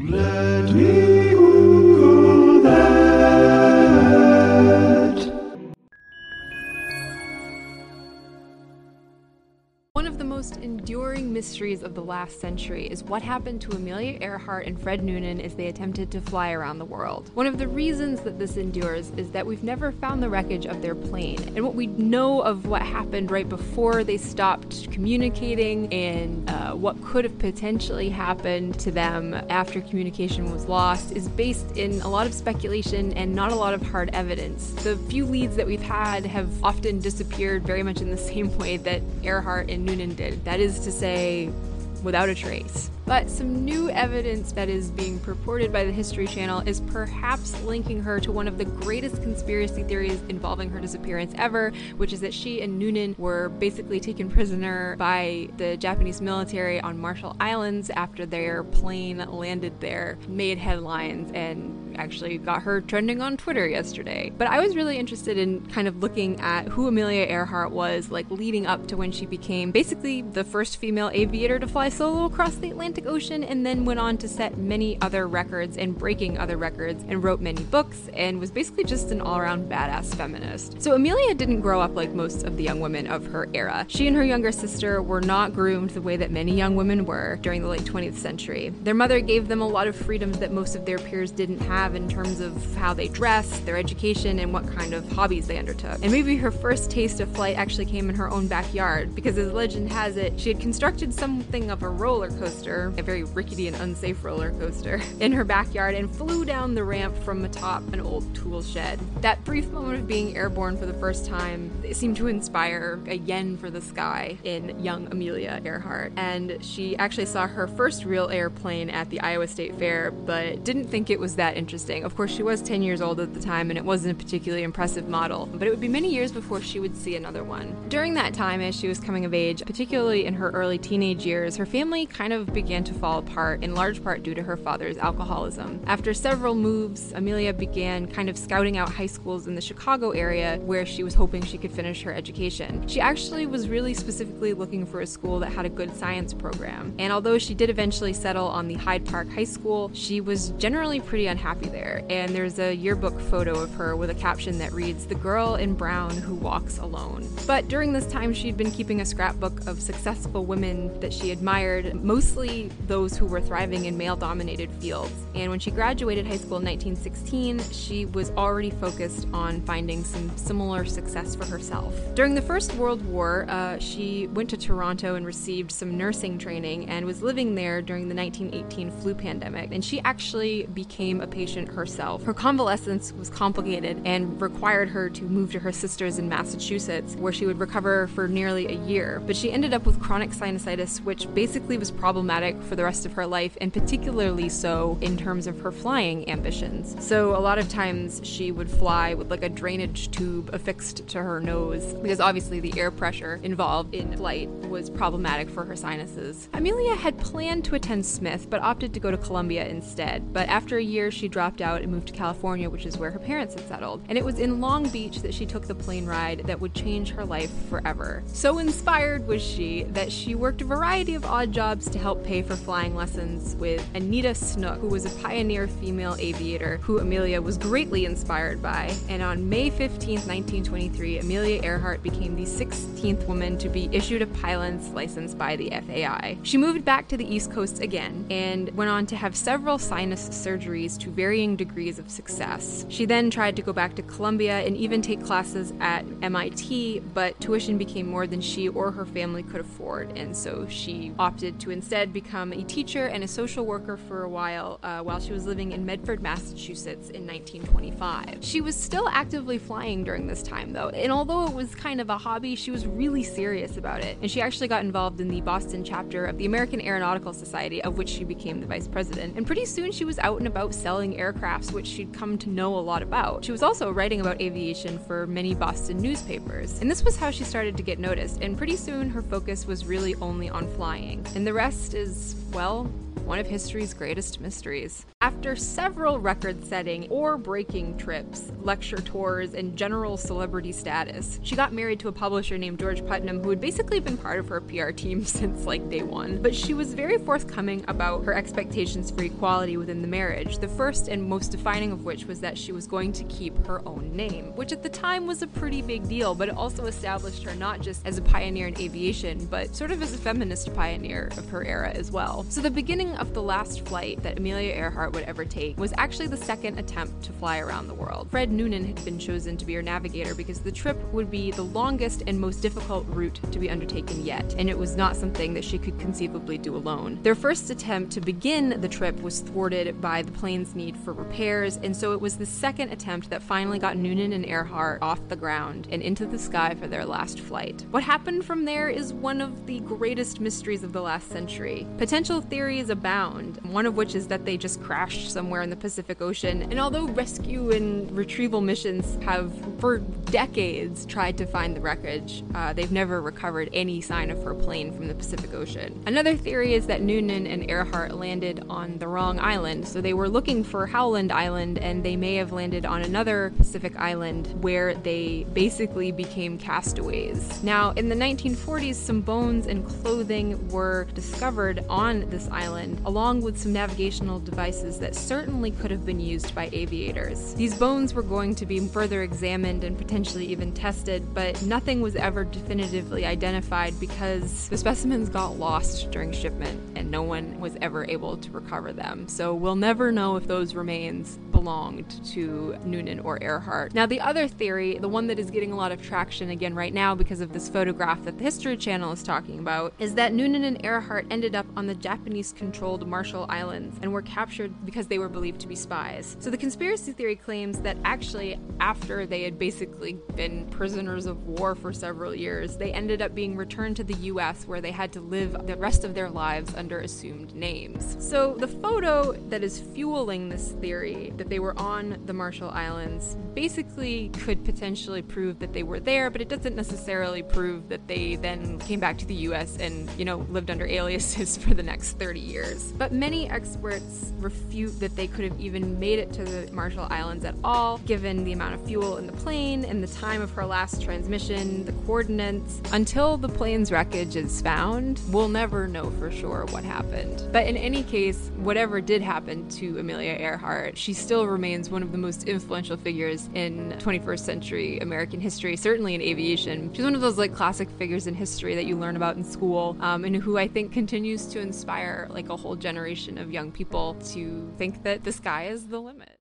Let me mysteries of the last century is what happened to Amelia Earhart and Fred Noonan as they attempted to fly around the world. One of the reasons that this endures is that we've never found the wreckage of their plane, and what we know of what happened right before they stopped communicating and uh, what could have potentially happened to them after communication was lost is based in a lot of speculation and not a lot of hard evidence. The few leads that we've had have often disappeared very much in the same way that Earhart and Noonan did. That is to say, without a trace. But some new evidence that is being purported by the History Channel is perhaps linking her to one of the greatest conspiracy theories involving her disappearance ever, which is that she and Noonan were basically taken prisoner by the Japanese military on Marshall Islands after their plane landed there, made headlines, and actually got her trending on Twitter yesterday. But I was really interested in kind of looking at who Amelia Earhart was like leading up to when she became basically the first female aviator to fly solo across the Atlantic Ocean and then went on to set many other records and breaking other records and wrote many books and was basically just an all-around badass feminist. So Amelia didn't grow up like most of the young women of her era. She and her younger sister were not groomed the way that many young women were during the late 20th century. Their mother gave them a lot of freedoms that most of their peers didn't have in terms of how they dressed, their education, and what kind of hobbies they undertook. And maybe her first taste of flight actually came in her own backyard, because as legend has it, she had constructed something of a roller coaster, a very rickety and unsafe roller coaster, in her backyard and flew down the ramp from atop an old tool shed. That brief moment of being airborne for the first time seemed to inspire a yen for the sky in young Amelia Earhart. And she actually saw her first real airplane at the Iowa State Fair, but didn't think it was that interesting. Of course, she was 10 years old at the time, and it wasn't a particularly impressive model, but it would be many years before she would see another one. During that time, as she was coming of age, particularly in her early teenage years, her family kind of began to fall apart, in large part due to her father's alcoholism. After several moves, Amelia began kind of scouting out high schools in the Chicago area where she was hoping she could finish her education. She actually was really specifically looking for a school that had a good science program, and although she did eventually settle on the Hyde Park High School, she was generally pretty unhappy there and there's a yearbook photo of her with a caption that reads, The girl in brown who walks alone. But during this time, she'd been keeping a scrapbook of successful women that she admired, mostly those who were thriving in male dominated fields. And when she graduated high school in 1916, she was already focused on finding some similar success for herself. During the First World War, uh, she went to Toronto and received some nursing training and was living there during the 1918 flu pandemic. And she actually became a patient herself. Her convalescence was complicated and required her to move to her sister's in Massachusetts, where she would recover for nearly a year. But she ended up with chronic sinusitis, which basically was problematic for the rest of her life, and particularly so in terms of her flying ambitions. So a lot of times she would fly with like a drainage tube affixed to her nose, because obviously the air pressure involved in flight was problematic for her sinuses. Amelia had planned to attend Smith, but opted to go to Columbia instead. But after a year, she dropped out and moved to California, which is where her parents had settled. And it was in Long Beach that she took the plane ride that would change her life forever. So inspired was she that she worked a variety of odd jobs to help pay for flying lessons with Anita Snook, who was a pioneer female aviator who Amelia was greatly inspired by. And on May 15, 1923, Amelia Earhart became the 16th woman to be issued a pilot's license by the FAI. She moved back to the East Coast again and went on to have several sinus surgeries to varying degrees of success. She then tried to go back to Columbia and even take classes at MIT, but tuition became more than she or her family could afford, and so she opted to instead become a teacher and a social worker for a while uh, while she was living in Medford, Massachusetts in 1925. She was still actively flying during this time, though, and although it was kind of a hobby, she was really serious about it, and she actually got involved in the Boston chapter of the American Aeronautical Society, of which she became the vice president. And pretty soon she was out and about selling aircrafts, which she'd come to know a lot about. She was also writing about aviation for many Boston newspapers, and this was how she started to get noticed. And pretty soon her focus was really only on flying. And the rest is, well, one of history's greatest mysteries. After several record setting or breaking trips, lecture tours, and general celebrity status, she got married to a publisher named George Putnam who had basically been part of her PR team since like day one. But she was very forthcoming about her expectations for equality within the marriage, the first and most defining of which was that she was going to keep her own name, which at the time was a pretty big deal, but it also established her not just as a pioneer in aviation, but sort of as a feminist pioneer of her era as well. So the beginning of the last flight that Amelia Earhart would ever take was actually the second attempt to fly around the world. Fred Noonan had been chosen to be her navigator because the trip would be the longest and most difficult route to be undertaken yet, and it was not something that she could conceivably do alone. Their first attempt to begin the trip was thwarted by the plane's need for repairs, and so it was the second attempt that finally got Noonan and Earhart off the ground and into the sky for their last flight. What happened from there is one of the greatest mysteries of the last century. Potential theories abound, one of which is that they just crashed somewhere in the Pacific Ocean. And although rescue and retrieval missions have, for decades, tried to find the wreckage, uh, they've never recovered any sign of her plane from the Pacific Ocean. Another theory is that Noonan and Earhart landed on the wrong island. So they were looking for Howland Island, and they may have landed on another Pacific island where they basically became castaways. Now, in the 1940s, some bones and clothing were discovered on this island, along with some navigational devices that certainly could have been used by aviators. These bones were going to be further examined and potentially even tested, but nothing was ever definitively identified because the specimens got lost during shipment and no one was ever able to recover them. So we'll never know if those remains belonged to Noonan or Earhart. Now, the other theory, the one that is getting a lot of traction again right now because of this photograph that the History Channel is talking about, is that Noonan and Earhart ended up on the Japanese controlled Marshall Islands and were captured because they were believed to be spies. So the conspiracy theory claims that actually, after they had basically been prisoners of war for several years, they ended up being returned to the US where they had to live the rest of their lives under assumed names. So the photo that is fueling this theory they were on the Marshall Islands basically could potentially prove that they were there, but it doesn't necessarily prove that they then came back to the US and, you know, lived under aliases for the next 30 years. But many experts refute that they could have even made it to the Marshall Islands at all, given the amount of fuel in the plane and the time of her last transmission, the coordinates. Until the plane's wreckage is found, we'll never know for sure what happened. But in any case, whatever did happen to Amelia Earhart, she still remains one of the most influential figures in 21st century American history, certainly in aviation. She's one of those like classic figures in history that you learn about in school, um, and who I think continues to inspire like a whole generation of young people to think that the sky is the limit.